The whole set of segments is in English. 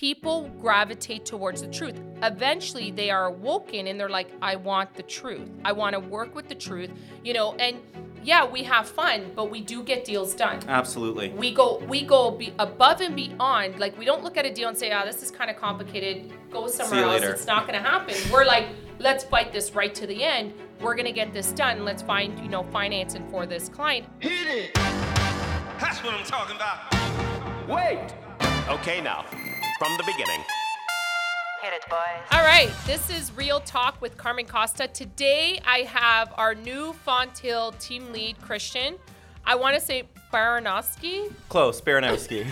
people gravitate towards the truth. Eventually, they are awoken and they're like, I want the truth. I want to work with the truth, you know, and yeah, we have fun, but we do get deals done. Absolutely. We go we go be above and beyond. Like we don't look at a deal and say, "Ah, this is kind of complicated. Go somewhere you else. later." It's not going to happen." We're like, "Let's fight this right to the end. We're going to get this done. Let's find, you know, financing for this client." Hit it. That's what I'm talking about. Wait! Okay, now, from the beginning. Hit it, boys. All right, this is Real Talk with Carmen Costa. Today I have our new Fonthill team lead, Christian. I want to say Baranowski. Close, Baranowski.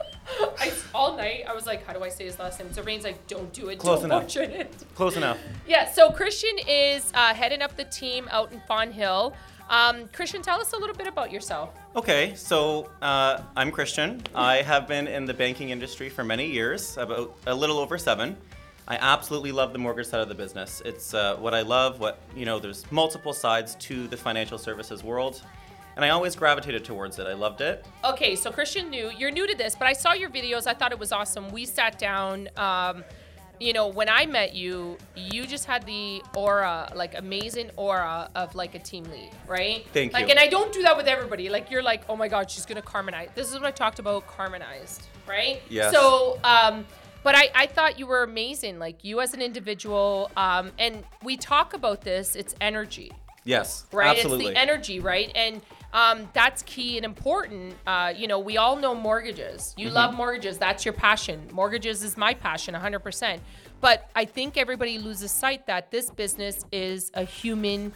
I, all night I was like, how do I say his last name? So Rain's like, don't do it. Close don't enough. it. Close enough. Yeah, so Christian is uh, heading up the team out in Fonthill. Um, Christian, tell us a little bit about yourself. Okay, so uh, I'm Christian. I have been in the banking industry for many years, about a little over seven. I absolutely love the mortgage side of the business. It's uh, what I love. What you know, there's multiple sides to the financial services world, and I always gravitated towards it. I loved it. Okay, so Christian knew you're new to this, but I saw your videos. I thought it was awesome. We sat down. Um, you know, when I met you, you just had the aura, like amazing aura of like a team lead, right? Thank like, you. and I don't do that with everybody. Like, you're like, oh my God, she's gonna Carmenize. This is what I talked about, Carmenized, right? Yes. So, um, but I, I thought you were amazing, like you as an individual. Um, and we talk about this. It's energy, Yes, right? absolutely. It's the energy, right? And um, that's key and important. Uh, you know, we all know mortgages. You love mortgages. That's your passion. Mortgages is my passion, 100%. But I think everybody loses sight that this business is a human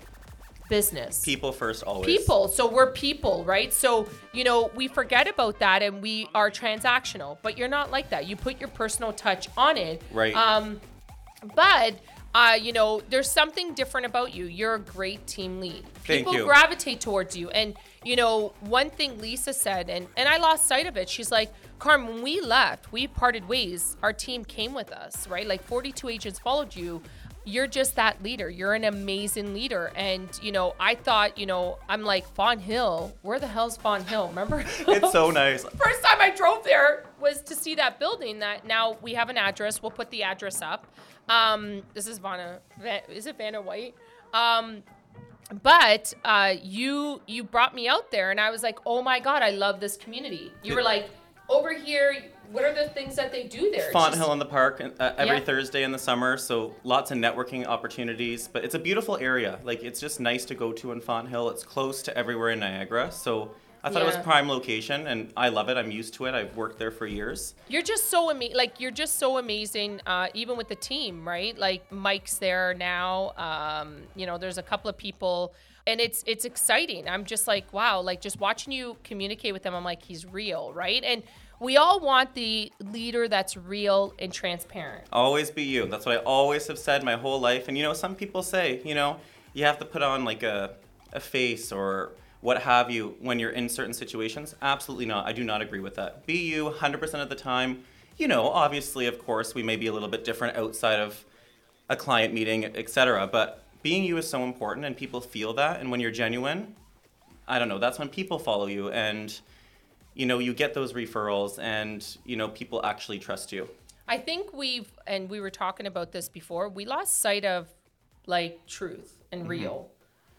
business People first, always. people. So we're people, right? So, you know, we forget about that and we are transactional, but you're not like that. You put your personal touch on it. Right. Um, but, uh, you know, there's something different about you. You're a great team lead. Thank People you. gravitate towards you. And, you know, one thing Lisa said, and, and I lost sight of it, she's like, Carm, when we left, we parted ways. Our team came with us, right? Like 42 agents followed you you're just that leader. You're an amazing leader. And, you know, I thought, you know, I'm like, Fonthill, where the hell's Fonthill? Remember? It's so nice. First time I drove there was to see that building that now we have an address. We'll put the address up. Um, this is Vanna. Is it Vanna White? Um, but uh, you you brought me out there, and I was like, oh my god, I love this community. You were like, over here, what are the things that they do there? Font just- Hill in the park uh, every Yeah. Thursday in the summer, so lots of networking opportunities. But it's a beautiful area. Like it's just nice to go to in Fonthill. It's close to everywhere in Niagara, so I thought it was prime location, and I love it. I'm used to it. I've worked there for years. You're just so amazing. Like you're just so amazing. Uh, even with the team, right? Like Mike's there now. Um, you know, there's a couple of people, and it's it's exciting. I'm just like, wow. Like just watching you communicate with them, I'm like, he's real, right? And we all want the leader that's real and transparent. Always be you. That's what I always have said my whole life. And you know, some people say, you know, you have to put on like a, a face or what have you when you're in certain situations. Absolutely not. I do not agree with that. Be you 100% of the time. You know, obviously, of course, we may be a little bit different outside of a client meeting, etc. But being you is so important, and people feel that. And when you're genuine, I don't know. That's when people follow you, and you know, you get those referrals, and you know, people actually trust you. I think we've, and we were talking about this before. We lost sight of like truth and mm-hmm. real,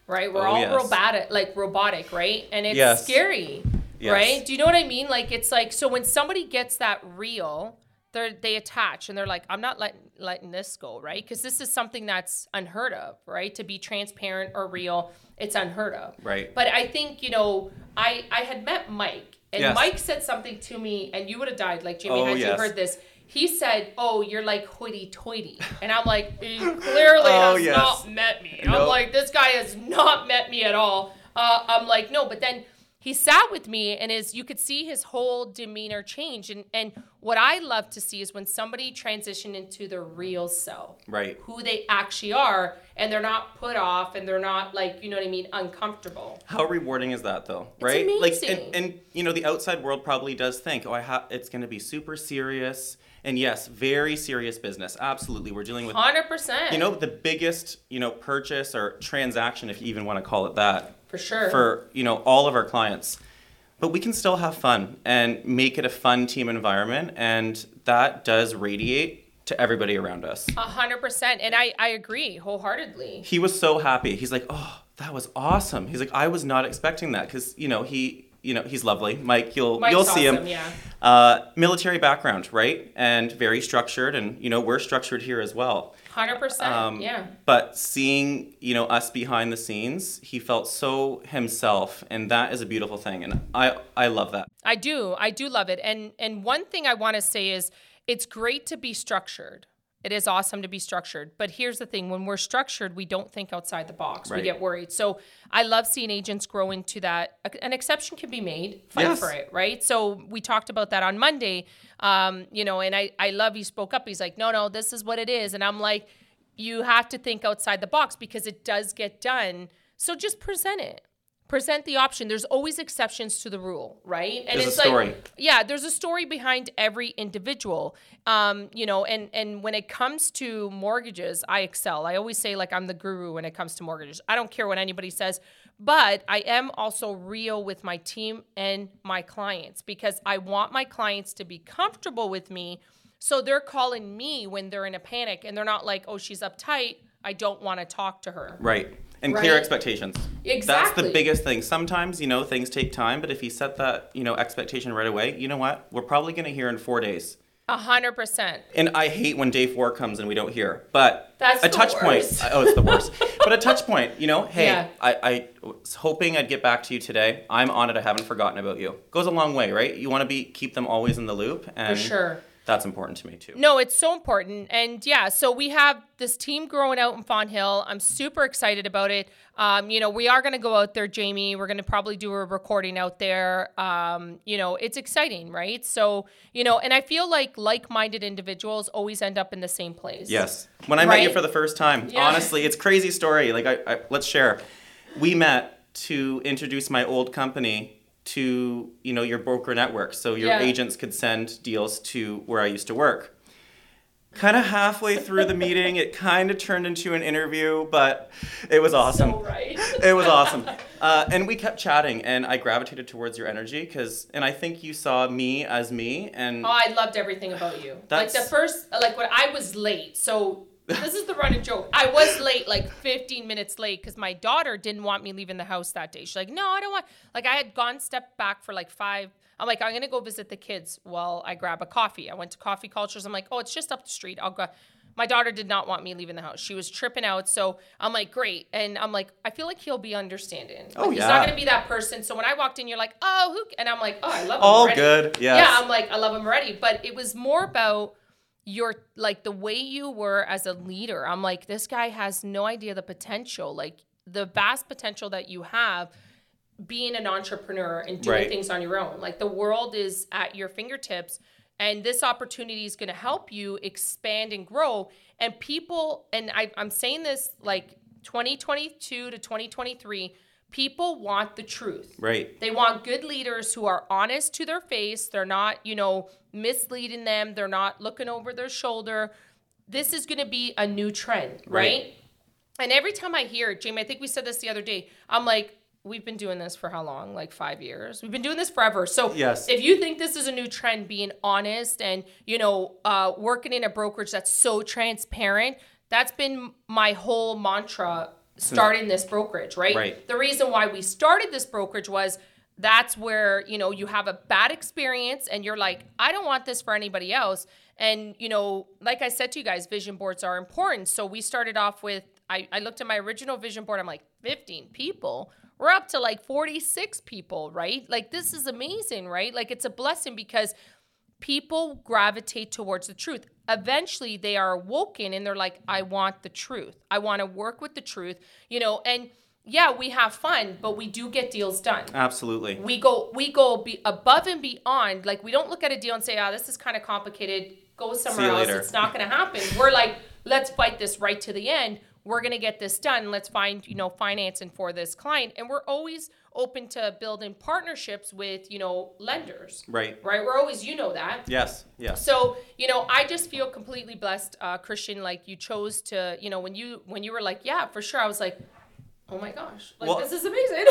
right? We're Oh, all yes. robotic, like robotic, right? And it's Yes. scary, Yes. right? Do you know what I mean? Like it's like so when somebody gets that real, they they attach and they're like, I'm not letting letting this go, right? Because this is something that's unheard of, right? To be transparent or real, it's unheard of, Right. But I think you know, I I had met Mike, and Yes. Mike said something to me, and you would have died, like Jimmy. Oh, had you heard this? He said, "Oh, you're like hoity-toity," and I'm like, "He clearly Oh, has yes. not met me." I'm like, "This guy has not met me at all." Uh, I'm like, "No," but then he sat with me, and his you could see his whole demeanor change. And and what I love to see is when somebody transition into their real self, Right. Who they actually are, and they're not put off, and they're not like you know what I mean, uncomfortable. How rewarding is that though, right? Like and, and you know the outside world probably does think, "Oh, I have it's going to be super serious." And yes, very serious business. Absolutely. We're dealing with Hundred percent. you know the biggest, you know, purchase or transaction if you even want to call it that for sure. for, you know, all of our clients. But we can still have fun and make it a fun team environment, and that does radiate to everybody around us. A hundred percent, and I I agree wholeheartedly. He was so happy. He's like, "Oh, that was awesome." He's like, "I was not expecting that because you know he." You know he's lovely, Mike. You'll Mike's you'll see him. yeah. Uh, military background, right? And very structured, and you know we're structured here as well. Hundred percent, Um, yeah. But seeing, you know, us behind the scenes, he felt so himself, and that is a beautiful thing, and I I love that. I do. I do love it. And and one thing I want to say is it's great to be structured. It is awesome to be structured. But here's the thing, when we're structured, we don't think outside the box. We get worried. So I love seeing agents grow into that. An exception can be made. Fight Yes. for it, right? So we talked about that on Monday. Um, you know, and I I love he spoke up. He's like, "No, no, this is what it is." And I'm like, "You have to think outside the box because it does get done." So just present it. Present the option. There's always exceptions to the rule, right? And There's a it's story. like yeah there's a story behind every individual um you know and and when it comes to mortgages i excel i always say like i'm the guru when it comes to mortgages i don't care what anybody says but i am also real with my team and my clients because i want my clients to be comfortable with me so they're calling me when they're in a panic and they're not like oh she's uptight i don't want to talk to her Right. And clear expectations. Exactly. That's the biggest thing. Sometimes, you know, things take time, but if you set that, you know, expectation right away, you know what? We're probably going to hear in four days. a hundred percent And I hate when day four comes and we don't hear. But That's a touch worst. point. Oh, it's the worst. but a touch point, you know, hey, Yeah. I, I was hoping I'd get back to you today. I'm on it. I haven't forgotten about you. Goes a long way, right? You want to be keep them always in the loop. And sure. That's important to me too. No, it's so important. And yeah, so we have this team growing out in Fonthill. I'm super excited about it. Um, you know, we are going to go out there, Jamie. We're going to probably do a recording out there. Um, you know, it's exciting, right? So, you know, and I feel like like minded individuals always end up in the same place. Yes. When I met you for the first time, Yeah. honestly, it's crazy story. Like I, I let's share. We met to introduce my old company to, you know, your broker network so your Yeah. agents could send deals to where I used to work. Kind of halfway through the meeting, it kind of turned into an interview, but it was awesome. So right. It was awesome. Uh, and we kept chatting, and I gravitated towards your energy because, and I think you saw me as me, and Oh, I loved everything about you. like the first, like when I was late. So this is the running joke. I was late, like 15 minutes late, because my daughter didn't want me leaving the house that day. She's like, "No, I don't want." Like I had gone step back for like five. I'm like, I'm gonna go visit the kids while I grab a coffee. I went to Coffee Cultures. I'm like, oh, it's just up the street. I'll go. My daughter did not want me leaving the house. She was tripping out. So I'm like, great. And I'm like, I feel like he'll be understanding. Oh, like, Oh, He's yeah. not gonna be that person. So when I walked in, you're like, oh, who? And I'm like, oh, I love him all already. good. Yes. Yeah, I'm like, I love him already. But it was more about your like the way you were as a leader. I'm like, this guy has no idea the potential, like the vast potential that you have being an entrepreneur and doing Right. things on your own. Like the world is at your fingertips and this opportunity is going to help you expand and grow and people and I, i'm saying this like 2022 to 2023 people want the truth Right. they want good leaders who are honest to their face. They're not, you know, misleading them. They're not looking over their shoulder. This is going to be a new trend, right? Right. And every time I hear it, Jamie, I think we said this the other day. I'm like, we've been doing this for how long? Like five years. We've been doing this forever. So Yes. if you think this is a new trend, being honest and you know, uh, working in a brokerage that's so transparent, that's been my whole mantra starting this brokerage, right? Right. The reason why we started this brokerage was that's where you know you have a bad experience and you're like i don't want this for anybody else. And you know like i said to you guys vision boards are important. So we started off with i, I looked at my original vision board i'm like 15 people? We're up to like 46 people right? Like this is amazing right? Like it's a blessing because people gravitate towards the truth. Eventually, they are awoken and they're like, I want the truth. I want to work with the truth, you know, and yeah, we have fun, but we do get deals done. Absolutely. We go we go be above and beyond. Like we don't look at a deal and say, "Ah, this is kind of complicated. Go somewhere else. later." It's not going to happen." We're like, "Let's fight this right to the end. We're going to get this done. Let's find, you know, financing for this client." And we're always open to building partnerships with, you know, lenders. Right. Right? We're always, you know that. Yes. Yes. So, you know, I just feel completely blessed, uh, Christian. Like you chose to, you know, when you when you were like, yeah, for sure. I was like, Oh my gosh. Like Well- this is amazing.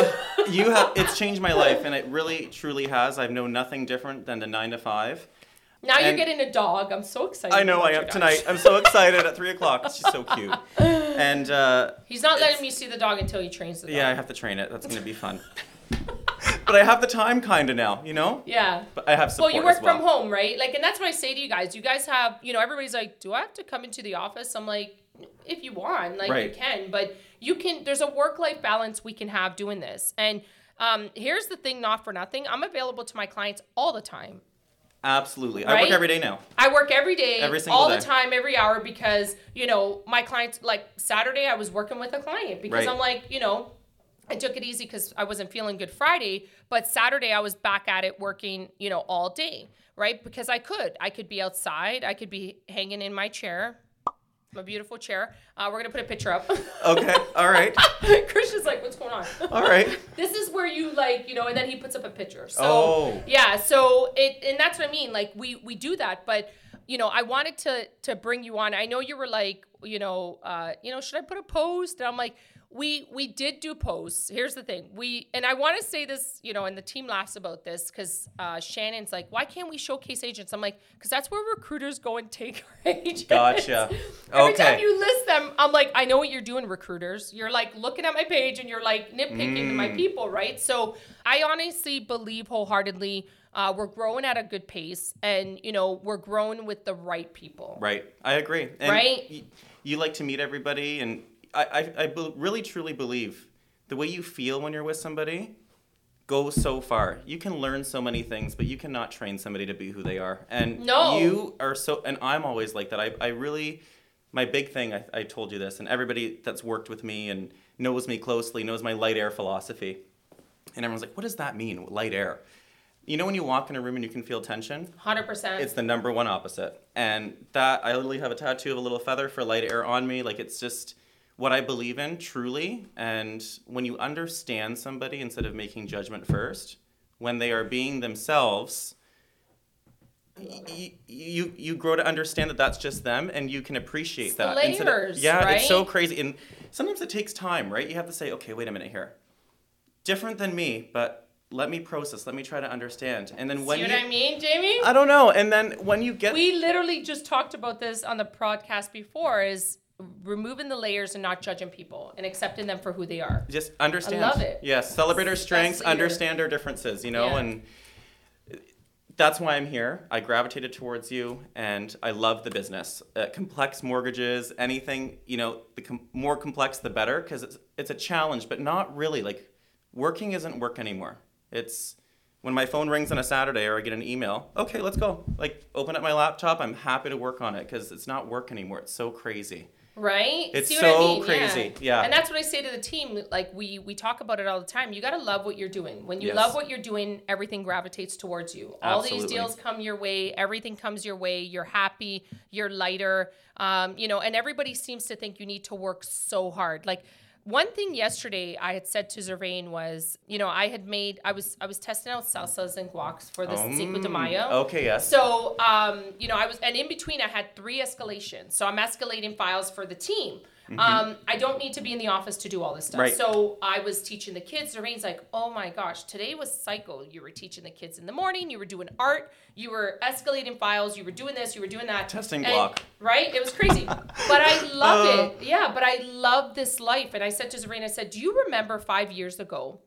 You have it's changed my life, and it really truly has. I've known nothing different than the nine to five. now you're getting a dog. I'm so excited. I know I am tonight. I'm so excited at three o'clock. She's so cute. And uh, He's not letting me see the dog until he trains the dog. yeah, I have to train it. That's gonna be fun. but I have the time kind of now, you know. Yeah. But I have support Well, you work well. from home, right? Like, and that's what I say to you guys. You guys have, you know, everybody's like, "Do I have to come into the office?" I'm like, if you want, like, you Right. can, but you can. There's a work-life balance we can have doing this. And um, here's the thing, not for nothing. I'm available to my clients all the time. Absolutely. Right? I work every day now. I work every day, Every single all day. the time, every hour because you know my clients. Like Saturday, I was working with a client because Right. I'm like, you know, I took it easy because I wasn't feeling good Friday, but Saturday I was back at it working, you know, all day, right? Because I could, I could be outside, I could be hanging in my chair, my beautiful chair. Uh, we're gonna put a picture up. Okay. All right. Christian's like, what's going on? All right. this is where you like you know and then he puts up a picture so Oh. yeah so it and that's what i mean like we we do that but you know i wanted to to bring you on i know you were like you know uh you know should i put a post and i'm like we we did do posts here's the thing we and i want to say this you know and the team laughs about this because uh shannon's like why can't we showcase agents i'm like because that's where recruiters go and take our agents Gotcha. Every time you list them, I'm like, I know what you're doing, recruiters. You're like looking at my page and you're like nitpicking my Mm. people, right? So I honestly believe wholeheartedly uh, we're growing at a good pace and, you know, we're growing with the right people. Right. I agree. And Right? y- you like to meet everybody, and I, I, I really truly believe the way you feel when you're with somebody goes so far. You can learn so many things, but you cannot train somebody to be who they are. And No. you are so, and I'm always like that. I, I really, my big thing, I, I told you this, and everybody that's worked with me and knows me closely knows my light air philosophy. And everyone's like, what does that mean, light air? You know when you walk in a room and you can feel tension? 100%. It's the number one opposite. And that, I literally have a tattoo of a little feather for light air on me. Like, it's just what I believe in, truly. And when you understand somebody instead of making judgment first, when they are being themselves, y- you you grow to understand that that's just them and you can appreciate It's that instead of- layers, yeah it's so crazy and sometimes it takes time right you have to say okay wait a minute here different than me but let me process let me try to understand and then when See you what I mean, Jamie? I don't know. And then when you get we literally just talked about this on the podcast before is removing the layers and not judging people and accepting them for who they are. just understand. I love it. Yes, celebrate our strengths, understand our differences, you know, Yeah. and that's why I'm here. I gravitated towards you and I love the business. Uh, complex mortgages, anything, you know, the com- more complex the better because it's it's a challenge, but not really like working isn't work anymore. It's when my phone rings on a Saturday or I get an email, okay, let's go. Like open up my laptop, I'm happy to work on it because it's not work anymore. It's so crazy. Right? It's See what I so mean? crazy. Yeah. And that's what I say to the team. Like we we talk about it all the time. You got to love what you're doing. When you Yes. love what you're doing, everything gravitates towards you. All these deals come your way. Everything comes your way. You're happy. You're lighter. Um, you know, and everybody seems to think you need to work so hard. Like one thing yesterday I had said to Zervain was, you know, I had made I was I was testing out salsas and guacs for the Cinco de Mayo. Mm, Okay, yes. So, um, you know, I was, and in between, I had three escalations. So I'm escalating files for the team. Um, I don't need to be in the office to do all this stuff. Right. So I was teaching the kids. Lorraine's like, "Oh my gosh, today was cycle. You were teaching the kids in the morning. You were doing art. You were escalating files. You were doing this. You were doing that. Testing And- block. Right? It was crazy. but I love Uh. it. Yeah. But I love this life. And I said to Lorraine, I said, "Do you remember five years ago?"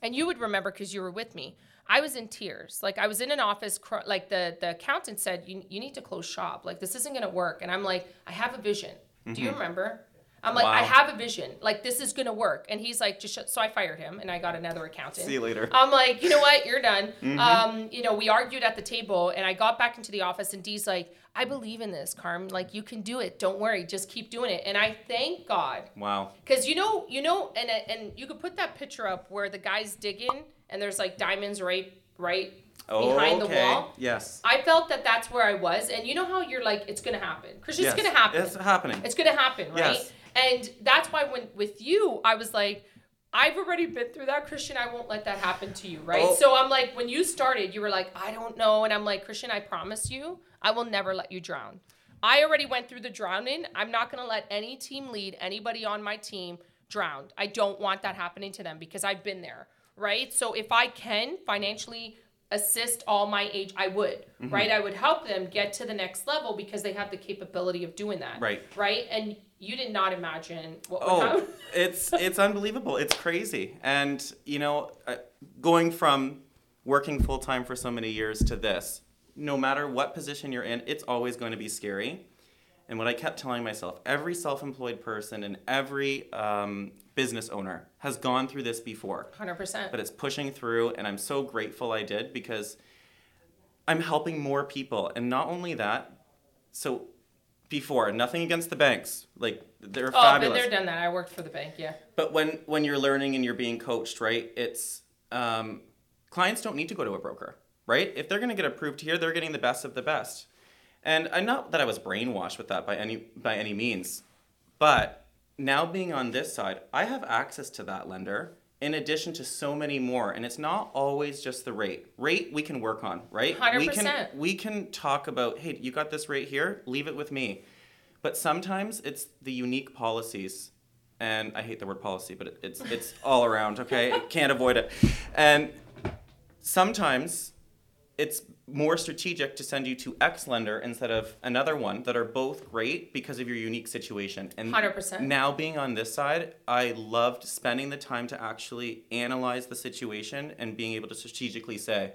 and you would remember because you were with me i was in tears like i was in an office cr- like the the accountant said you, you need to close shop like this isn't going to work and i'm like i have a vision do you remember i'm like i have a vision like this is going to work and he's like just shut. so i fired him and i got another accountant See you later. I'm like, you know what? You're done. Um, you know, we argued at the table, and I got back into the office, and Dee's like, I believe in this, Carm. Like, you can do it. Don't worry. Just keep doing it. And I thank God wow. because you know, you know, and and you could put that picture up where the guy's digging and there's like diamonds right, right behind the wall. Yes. I felt that that's where I was, and you know how you're like, it's gonna happen, Christian. yes. It's gonna happen. It's happening. It's gonna happen, right? Yes. And that's why when with you, I was like, I've already been through that, Christian. I won't let that happen to you, right? Oh. So I'm like, when you started, you were like, I don't know, and I'm like, Christian, I promise you, I will never let you drown. I already went through the drowning. I'm not gonna let any team lead, anybody on my team, drowned. I don't want that happening to them because I've been there, right? So if I can financially assist all my age, I would, Mm-hmm. right? I would help them get to the next level because they have the capability of doing that. Right. Right? And you did not imagine what would Oh, happen. it's it's unbelievable. It's crazy. And you know, uh, going from working full time for so many years to this, no matter what position you're in, it's always going to be scary. And what I kept telling myself, every self-employed person and every um, business owner has gone through this before. 100%. but it's pushing through and i'm so grateful i did because i'm helping more people and not only that so before nothing against the banks like they're oh, fabulous there, done that. I worked for the bank, yeah. but when when you're learning and you're being coached right it's um, clients don't need to go to a broker right if they're going to get approved here they're getting the best of the best and i'm not that i was brainwashed with that by any by any means but now being on this side i have access to that lender in addition to so many more. And it's not always just the rate. Rate we can work on right? We can 100%. we can talk about hey you got this rate here leave it with me. But sometimes it's the unique policies and i hate the word policy but it, it's it's all around okay? Can't avoid it. And sometimes it's more strategic to send you to X lender instead of another one that are both great because of your unique situation. And 100%. now being on this side, I loved spending the time to actually analyze the situation and being able to strategically say,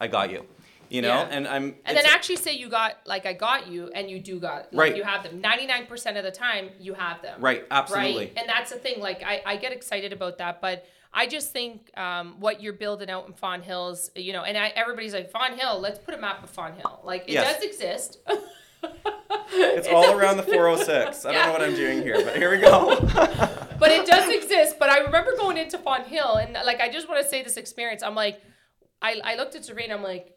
I got you. You know, Yeah. and I'm And then actually say you got like I got you and you do got like Right. you have them. 99% of the time you have them. Right, absolutely. Right? And that's the thing like I I get excited about that but I just think um, what you're building out in Fawn Hills, you know, and I, everybody's like Fonthill, let's put a map of Fonthill. Like it Yes. does exist. it's all around the 406. I don't Yeah. know what I'm doing here, but here we go. but it does exist. But I remember going into Fonthill, and like I just want to say this experience. I'm like, I, I looked at Serena. I'm like,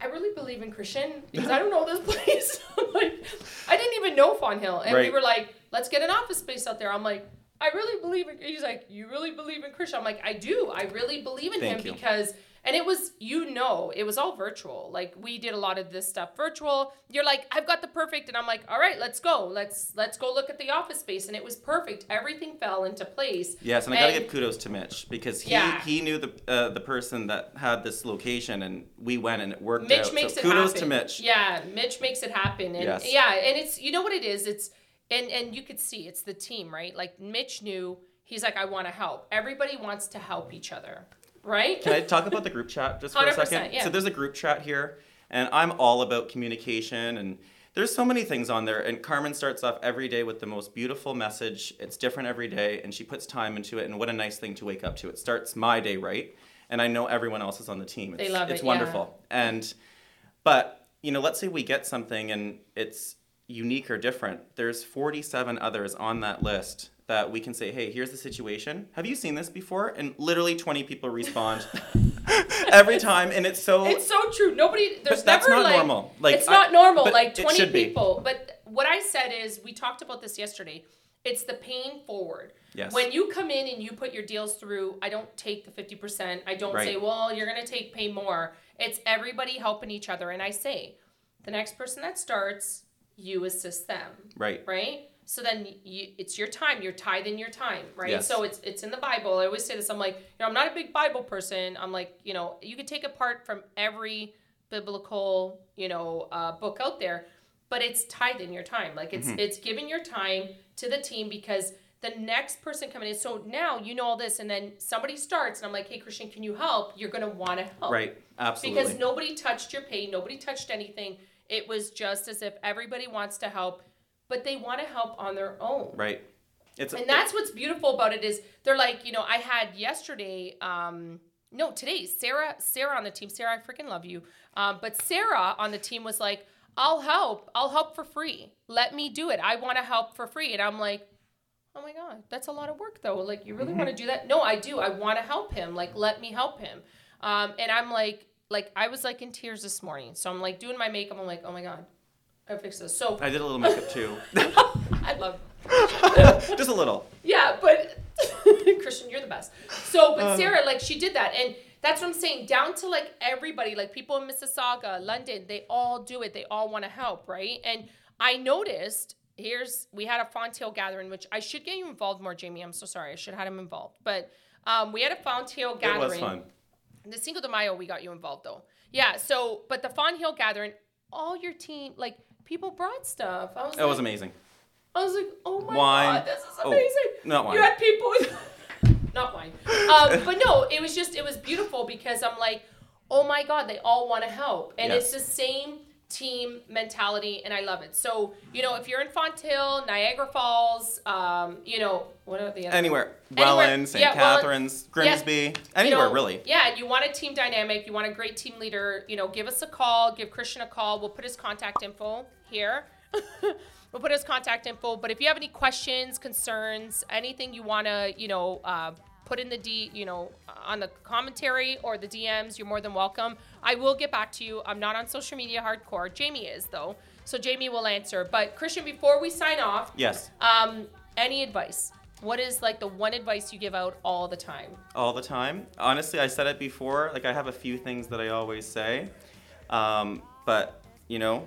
I really believe in Christian because I don't know this place. I'm like, I didn't even know Fonthill, and we were like, let's get an office space out there. I'm like, I really believe in. He's like, you really believe in Christian? I'm like, I do. I really believe in Thank him you. because. And it was, you know, it was all virtual. Like we did a lot of this stuff virtual. You're like, I've got the perfect, and I'm like, all right, let's go. Let's let's go look at the office space, and it was perfect. Everything fell into place. Yes, and I gotta give kudos to Mitch because he Yeah. he knew the uh, the person that had this location, and we went and it worked Mitch out. makes so it kudos happen. to Mitch. Yeah, Mitch makes it happen. And Yes. yeah, and it's you know what it is? It's and and you could see it's the team, right? Like Mitch knew he's like, I want to help. Everybody wants to help each other. Right? Can I talk about the group chat just for a second? yeah. So there's a group chat here, and I'm all about communication and. There's so many things on there, and Carmen starts off every day with the most beautiful message. It's different every day, and she puts time into it. And what a nice thing to wake up to! It starts my day right, and I know everyone else is on the team. It's, They love It's it, yeah. wonderful, and but you know, let's say we get something and it's unique or different. There's 47 others on that list that we can say, hey, here's the situation. Have you seen this before? And literally 20 people respond every time, and it's so. It's so true. Nobody there's that's never not like normal. Like, it's I- not normal. Like it 20 should be. people. But what I said is we talked about this yesterday. It's the paying forward. Yes. When you come in and you put your deals through, I don't take the 50%. I don't Right. say, "Well, you're going to take pay more." It's everybody helping each other and I say, the next person that starts, you assist them. Right. Right? So then you, it's your time. You're tithing your time, right? Yes. So it's it's in the Bible. I always say this. I'm like, you know, I'm not a big Bible person. I'm like, you know, you could take apart from every biblical, you know, uh, book out there, but it's tithing your time. Like it's Mm-hmm. it's giving your time to the team because the next person coming in. So now you know all this, and then somebody starts, and I'm like, hey, Christian, can you help? You're gonna want to help, Right. Absolutely. because nobody touched your pay, nobody touched anything. It was just as if everybody wants to help, but they want to help on their own. right. It's And that's what's beautiful about it is they're like, you know, I had yesterday, um, no, today, Sarah, Sarah on the team, Sarah, I freaking love you. Um, but Sarah on the team was like, I'll help. I'll help for free. Let me do it. I want to help for free. And I'm like, oh my God, that's a lot of work though. Like, you really want to do that? No, I do. I want to help him. Like, let me help him. Um, and I'm like, like, I was like in tears this morning. So I'm like doing my makeup. I'm like, oh my God, I fixed this. So I did a little makeup too. I love just a little. yeah, but Christian, you're the best. So, but Sarah, like, she did that, and that's what I'm saying. Down to like everybody, like people in Mississauga, London, they all do it. They all want to help, right? And I noticed here's we had a Fonthill gathering, which I should get you involved more, Jamie. I'm so sorry. I should have had him involved. But um, we had a Fonthill It gathering. was fun. The Cinco de Mayo, we got you involved though. Yeah. So, but the Fonthill gathering, all your team, like people brought stuff. I was It like, was amazing. I was like, oh my Wine. god, this is Oh, amazing. not wine. You had people, not wine. Um, but no, it was just, it was beautiful because I'm like, oh my god, they all want to help, and it's the same team mentality, and I love it. So you know, if you're in Fonthill, Niagara Falls, um, you know, what are the other Anywhere. Welland, St. Yeah, Welland. Catharines, Yeah. Grimsby, you anywhere know, really. Yeah, and you want a team dynamic, you want a great team leader, you know, give us a call, give Christian a call. We'll put his contact info here. we'll put his contact info. But if you have any questions, concerns, anything you want to, you know, uh, put in the D, you know, on the commentary or the DMs, you're more than welcome. I will get back to you. I'm not on social media hardcore. Jamie is though, so Jamie will answer. But Christian, before we sign off, Yes. um, any advice? What is like the one advice you give out all the time? all the time. Honestly, I said it before. Like I have a few things that I always say, um, but you know,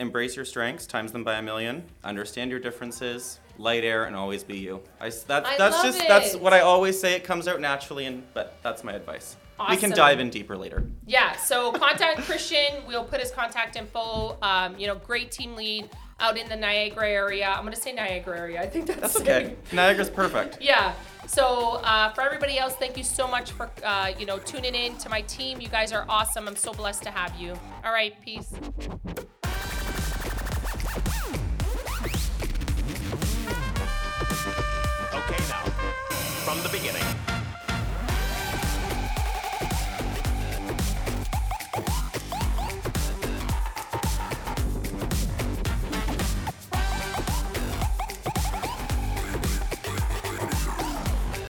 embrace your strengths, times them by a million. Understand your differences, light air, and always be you. I that's I that's love just that's it. what I always say. It comes out naturally, and but that's my advice. We can dive in deeper later. Yeah, so contact Christian. We'll put his contact info. Um, you know, great team lead out in the Niagara area. I'm gonna say Niagara area. I think that's, That's okay. Niagara's perfect. Yeah. So uh, for everybody else, thank you so much for uh, you know tuning in to my team. You guys are awesome. I'm so blessed to have you. All right, peace. the beginning.